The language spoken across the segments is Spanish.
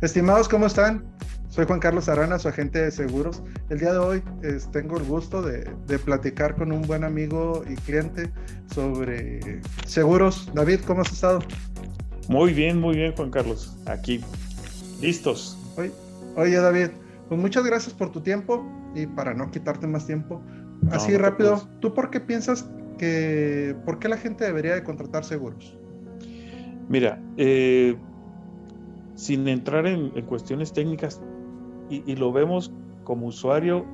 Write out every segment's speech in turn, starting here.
Estimados, ¿cómo están? Soy Juan Carlos Arana, su agente de seguros. El día de hoy tengo el gusto de, platicar con un buen amigo y cliente sobre seguros. David, ¿cómo has estado? Muy bien, muy bien, Juan Carlos. Aquí, listos. Oye, oye David, pues muchas gracias por tu tiempo y para no quitarte más tiempo, así rápido, ¿tú por qué piensas que, por qué la gente debería de contratar seguros? Mira, eh, sin entrar en, cuestiones técnicas, y, lo vemos como usuario,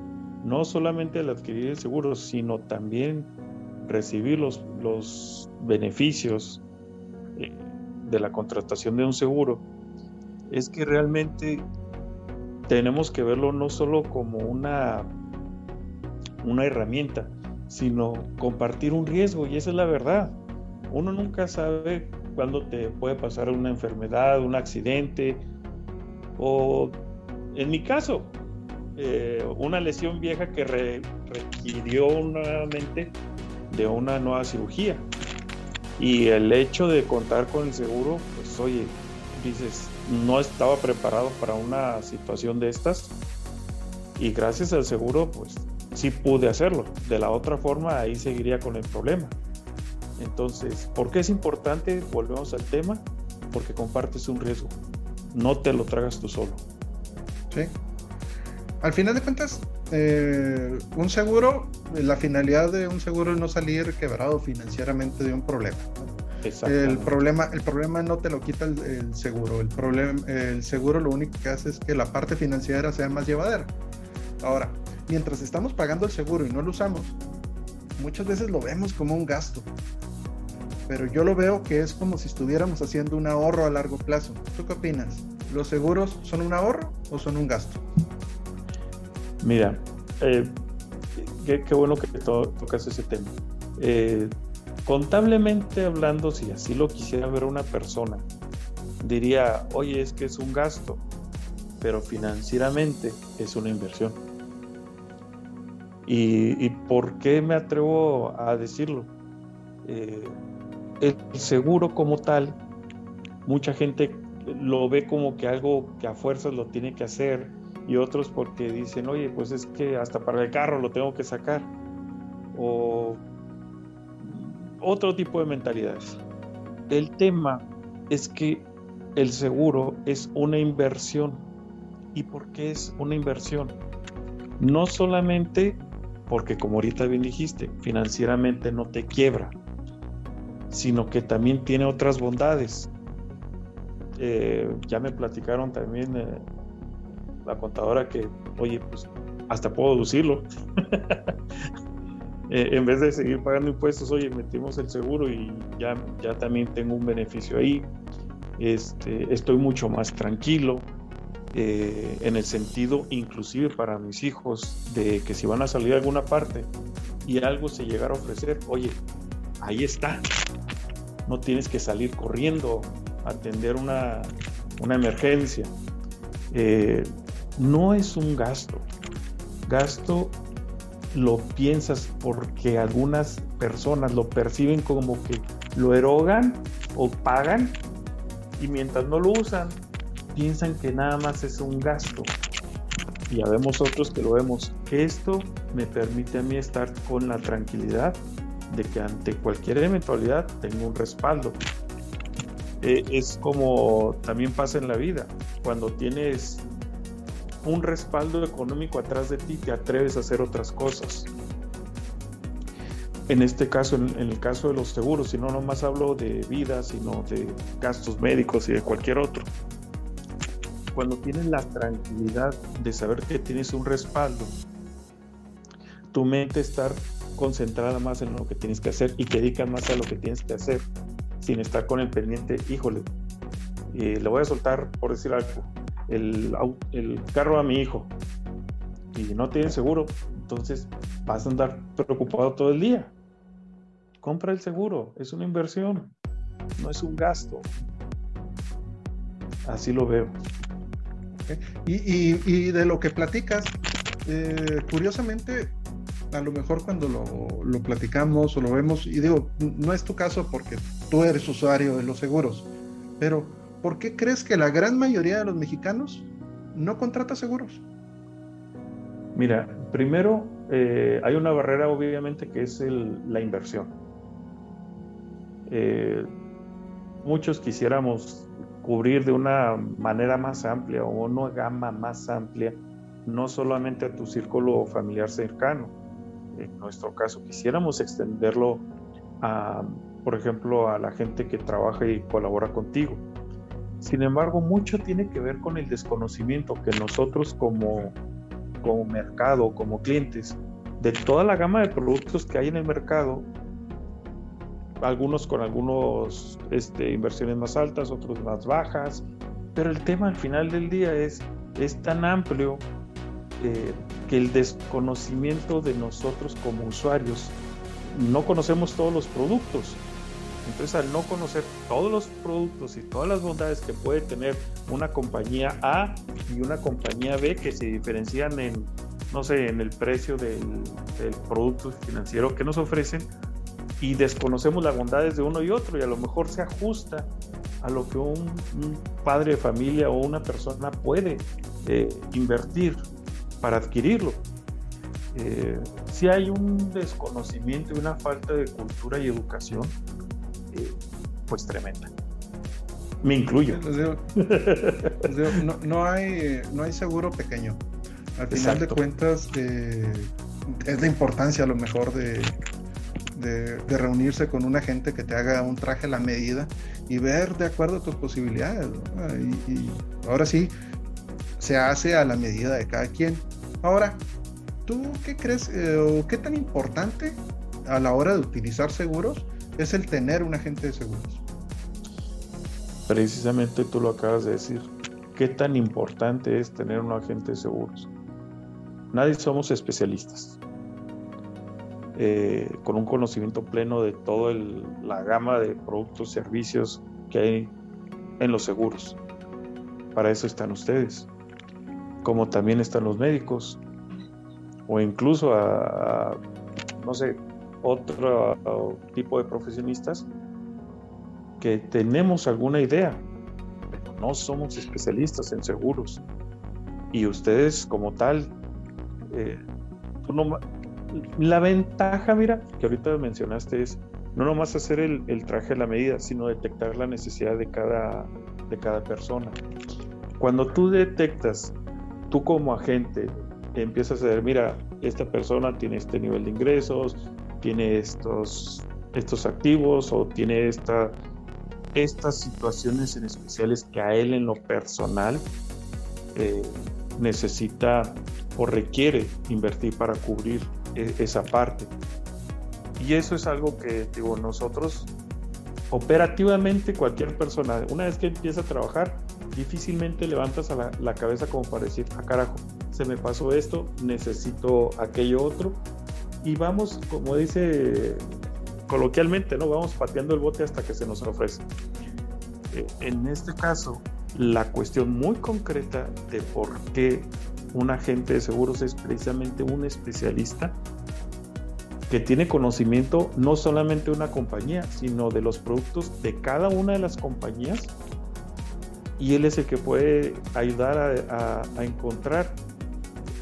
no solamente al adquirir el seguro, sino también recibir los, los beneficios eh, de la contratación de un seguro, es que realmente tenemos que verlo no solo como una, una herramienta, sino compartir un riesgo, y esa es la verdad. Uno nunca sabe cuando te puede pasar una enfermedad, un accidente o, en mi caso, eh, una lesión vieja que requirió nuevamente de una nueva cirugía. Y el hecho de contar con el seguro, pues oye, dices, no estaba preparado para una situación de estas y gracias al seguro, pues sí pude hacerlo. De la otra forma, ahí seguiría con el problema. Entonces, ¿por qué es importante? Volvemos al tema, porque compartes un riesgo. No te lo tragas tú solo. Sí. Al final de cuentas, eh, un seguro, la finalidad de un seguro es no salir quebrado financieramente de un problema. El problema, el problema no te lo quita el, seguro. El, problema, el seguro lo único que hace es que la parte financiera sea más llevadera. Ahora, mientras estamos pagando el seguro y no lo usamos, muchas veces lo vemos como un gasto pero yo lo veo que es como si estuviéramos haciendo un ahorro a largo plazo. ¿Tú qué opinas? ¿Los seguros son un ahorro o son un gasto? Mira, eh, qué, bueno que tocas ese tema. Eh, contablemente hablando, si así lo quisiera ver una persona, diría, oye, es que es un gasto, pero financieramente es una inversión. ¿Y, por qué me atrevo a decirlo? Eh, el seguro como tal, mucha gente lo ve como que algo que a fuerzas lo tiene que hacer y otros porque dicen, oye, pues es que hasta para el carro lo tengo que sacar. O otro tipo de mentalidades. El tema es que el seguro es una inversión. ¿Y por qué es una inversión? No solamente porque, como ahorita bien dijiste, financieramente no te quiebra, sino que también tiene otras bondades. Eh, ya me platicaron también eh, la contadora que, oye, pues hasta puedo deducirlo. Eh, en vez de seguir pagando impuestos, oye, metimos el seguro y ya, ya también tengo un beneficio ahí. Este, estoy mucho más tranquilo. En el sentido inclusive para mis hijos de que si van a salir a alguna parte y algo se llegara a ofrecer, oye, ahí está, no tienes que salir corriendo a atender una, emergencia. Eh, no es un gasto. Gasto lo piensas porque algunas personas lo perciben como que lo erogan o pagan y mientras no lo usan piensan que nada más es un gasto. Y ya vemos otros que lo vemos. Esto me permite a mí estar con la tranquilidad de que ante cualquier eventualidad tengo un respaldo. Eh, es como también pasa en la vida, cuando tienes un respaldo económico atrás de ti, te atreves a hacer otras cosas. En este caso, en, el caso de los seguros, si no nomás hablo de vida, sino de gastos médicos y de cualquier otro. Cuando tienes la tranquilidad de saber que tienes un respaldo, tu mente estar concentrada más en lo que tienes que hacer y te dedicas más a lo que tienes que hacer sin estar con el pendiente, híjole, y le voy a soltar, por decir algo, el, carro a mi hijo y no tiene seguro, entonces vas a andar preocupado todo el día. Compra el seguro, es una inversión, no es un gasto. Así lo veo. Y, de lo que platicas, eh, curiosamente, a lo mejor cuando lo, platicamos o lo vemos, y digo, no es tu caso porque tú eres usuario de los seguros, pero ¿por qué crees que la gran mayoría de los mexicanos no contrata seguros? Mira, primero eh, hay una barrera obviamente que es la inversión. Eh, muchos quisiéramos cubrir de una manera más amplia o una gama más amplia, no solamente a tu círculo familiar cercano. En nuestro caso, quisiéramos extenderlo a, por ejemplo, a la gente que trabaja y colabora contigo. Sin embargo, mucho tiene que ver con el desconocimiento que nosotros como, como mercado, como clientes, de toda la gama de productos que hay en el mercado, algunos con algunos este, inversiones más altas, otros más bajas, pero el tema al final del día es, es tan amplio eh, que el desconocimiento de nosotros como usuarios, no conocemos todos los productos. Entonces al no conocer todos los productos y todas las bondades que puede tener una compañía A y una compañía B que se diferencian en, no sé, en el precio del, del producto financiero que nos ofrecen, y desconocemos las bondades de uno y otro y a lo mejor se ajusta a lo que un, padre de familia o una persona puede eh, invertir para adquirirlo. Eh, si hay un desconocimiento y una falta de cultura y educación, eh, pues tremenda. Me incluyo. no, hay, no hay seguro pequeño. Al final de cuentas, es la importancia a lo mejor de, de, reunirse con una gente que te haga un traje a la medida y ver de acuerdo a tus posibilidades. Y, ahora sí, se hace a la medida de cada quien. Ahora, ¿tú qué crees eh, o qué tan importante a la hora de utilizar seguros es el tener un agente de seguros? Precisamente tú lo acabas de decir. ¿Qué tan importante es tener un agente de seguros? Nadie somos especialistas. Eh, con un conocimiento pleno de toda la gama de productos, servicios que hay en los seguros. Para eso están ustedes, como también están los médicos, o incluso a, no sé, otro tipo de profesionistas que tenemos alguna idea, pero no somos especialistas en seguros. Y ustedes como tal, eh, tú no, la ventaja, mira, que ahorita mencionaste es no nomás hacer el, traje a la medida, sino detectar la necesidad de cada, de cada persona. Cuando tú detectas, tú como agente, empiezas a ver, mira, esta persona tiene este nivel de ingresos, tiene estos, estos activos o tiene esta, estas situaciones en especiales que a él en lo personal eh, necesita o requiere invertir para cubrir esa parte. Y eso es algo que digo, nosotros operativamente cualquier persona, una vez que empieza a trabajar, difícilmente levantas la, cabeza como para decir, ah carajo, se me pasó esto, necesito aquello otro. Y vamos, como dice coloquialmente, ¿no? Vamos pateando el bote hasta que se nos ofrece. Eh, en este caso, la cuestión muy concreta de por qué un agente de seguros es precisamente un especialista que tiene conocimiento no solamente de una compañía, sino de los productos de cada una de las compañías. Y él es el que puede ayudar a, encontrar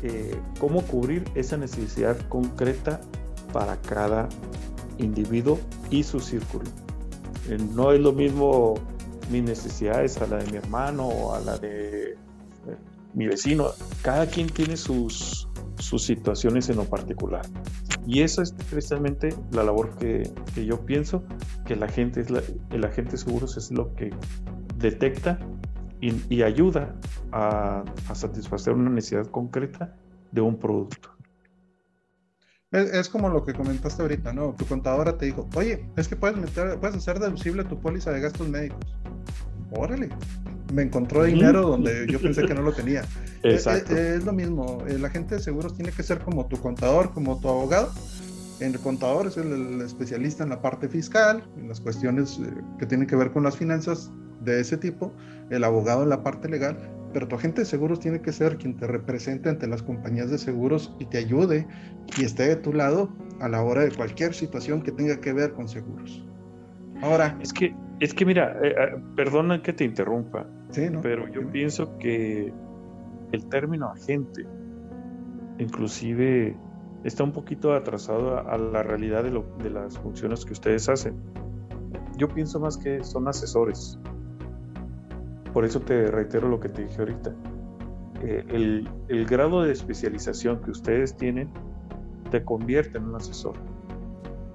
eh, cómo cubrir esa necesidad concreta para cada individuo y su círculo. Eh, no es lo mismo mis necesidades a la de mi hermano o a la de mi vecino, cada quien tiene sus, sus situaciones en lo particular. Y eso es precisamente la labor que, que yo pienso que la gente es la, el agente seguros es lo que detecta y, ayuda a, a, satisfacer una necesidad concreta de un producto. Es, es, como lo que comentaste ahorita, ¿no? Tu contadora te dijo, oye, es que puedes, meter, puedes hacer deducible tu póliza de gastos médicos. Órale, me encontró dinero donde yo pensé que no lo tenía. Exacto. Es, lo mismo, el agente de seguros tiene que ser como tu contador, como tu abogado. El contador es el, especialista en la parte fiscal, en las cuestiones eh, que tienen que ver con las finanzas de ese tipo, el abogado en la parte legal, pero tu agente de seguros tiene que ser quien te represente ante las compañías de seguros y te ayude y esté de tu lado a la hora de cualquier situación que tenga que ver con seguros. Ahora, es que Es que mira, eh, eh, perdona que te interrumpa, pero yo pienso que el término agente inclusive está un poquito atrasado a, la realidad de, las funciones que ustedes hacen. Yo pienso más que son asesores. Por eso te reitero lo que te dije ahorita. Eh, el, el grado de especialización que ustedes tienen te convierte en un asesor.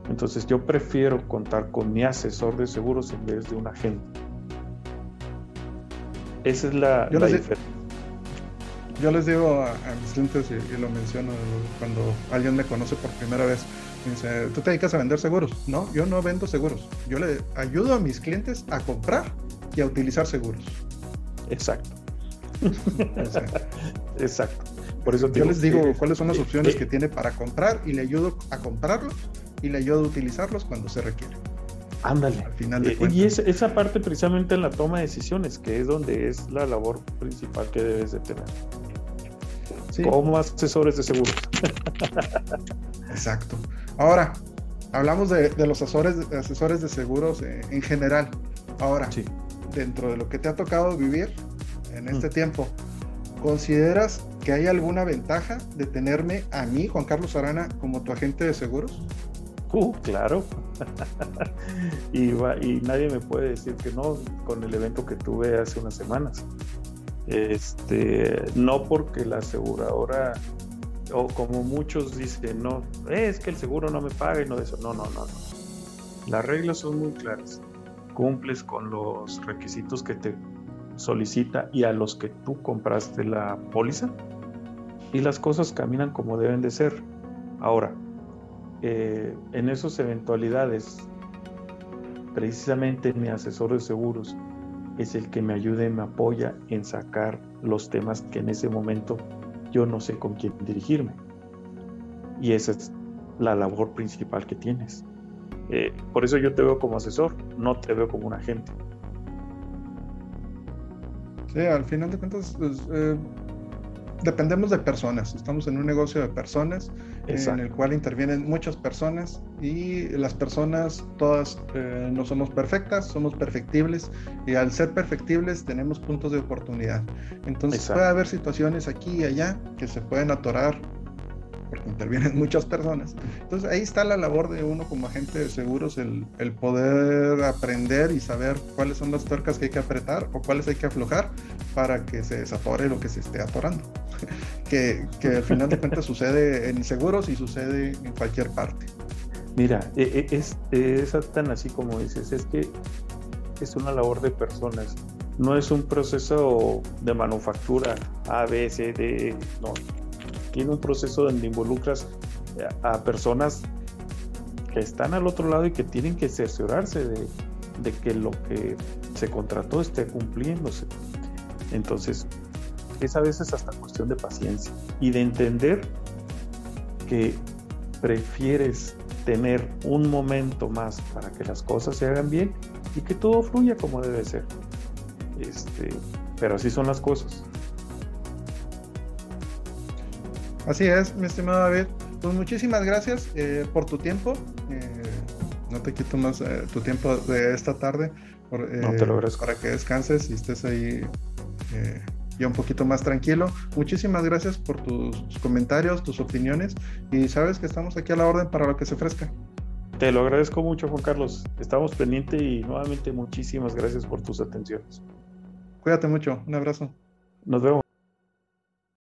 Entonces yo prefiero contar con mi asesor de seguros en vez de un agente. Esa es la, diferencia. Yo les digo a, mis clientes y, lo menciono cuando alguien me conoce por primera vez. Me dice, ¿tú te dedicas a vender seguros? No, yo no vendo seguros. Yo le ayudo a mis clientes a comprar y a utilizar seguros. Exacto. Exacto. Por eso yo les digo cuáles son las opciones que tiene para comprar y le ayudo a comprarlos y le ayudo a utilizarlos cuando se requiere. Ándale. Al final de eh, y esa parte precisamente en la toma de decisiones, que es donde es la labor principal que debes de tener. Como asesores de seguros. Exacto. Ahora, hablamos de, los asesores, asesores de seguros eh, en general. Ahora, dentro de lo que te ha tocado vivir en este tiempo, ¿consideras que hay alguna ventaja de tenerme a mí, Juan Carlos Arana, como tu agente de seguros? Claro. y, nadie me puede decir que no con el evento que tuve hace unas semanas. Este, no porque la aseguradora, o como muchos dicen, no, es que el seguro no me paga y no de eso. No, no, no. Las reglas son muy claras. Cumples con los requisitos que te solicita y a los que tú compraste la póliza y las cosas caminan como deben de ser. Ahora, eh, en esas eventualidades, precisamente mi asesor de seguros es el que me ayuda y me apoya en sacar los temas que en ese momento yo no sé con quién dirigirme. Y esa es la labor principal que tienes. Eh, por eso yo te veo como asesor, no te veo como un agente. Sí, al final de cuentas, pues, eh, dependemos de personas, estamos en un negocio de personas en el cual intervienen muchas personas y las personas todas eh, no somos perfectas, somos perfectibles y al ser perfectibles tenemos puntos de oportunidad. Entonces puede haber situaciones aquí y allá que se pueden atorar porque intervienen muchas personas. Entonces ahí está la labor de uno como agente de seguros, el, el, poder aprender y saber cuáles son las tuercas que hay que apretar o cuáles hay que aflojar para que se desatore lo que se esté atorando. que, que al final de cuentas sucede en seguros y sucede en cualquier parte. Mira, e, e, es, es tan así como dices, es que es una labor de personas no es un proceso de manufactura A, B, C, D, no, tiene un proceso donde involucras a personas que están al otro lado y que tienen que cerciorarse de, que lo que se contrató esté cumpliéndose. Entonces, es a veces hasta cuestión de paciencia y de entender que prefieres tener un momento más para que las cosas se hagan bien y que todo fluya como debe ser. Este, pero así son las cosas. Así es, mi estimado David. Pues muchísimas gracias eh, por tu tiempo. Eh, no te quito más eh, tu tiempo de esta tarde. no te lo Para que descanses y estés ahí ya un poquito más tranquilo. Muchísimas gracias por tus comentarios, tus opiniones y sabes que estamos aquí a la orden para lo que se ofrezca. Te lo agradezco mucho, Juan Carlos. Estamos pendientes y nuevamente muchísimas gracias por tus atenciones. Cuídate mucho. Un abrazo. Nos vemos.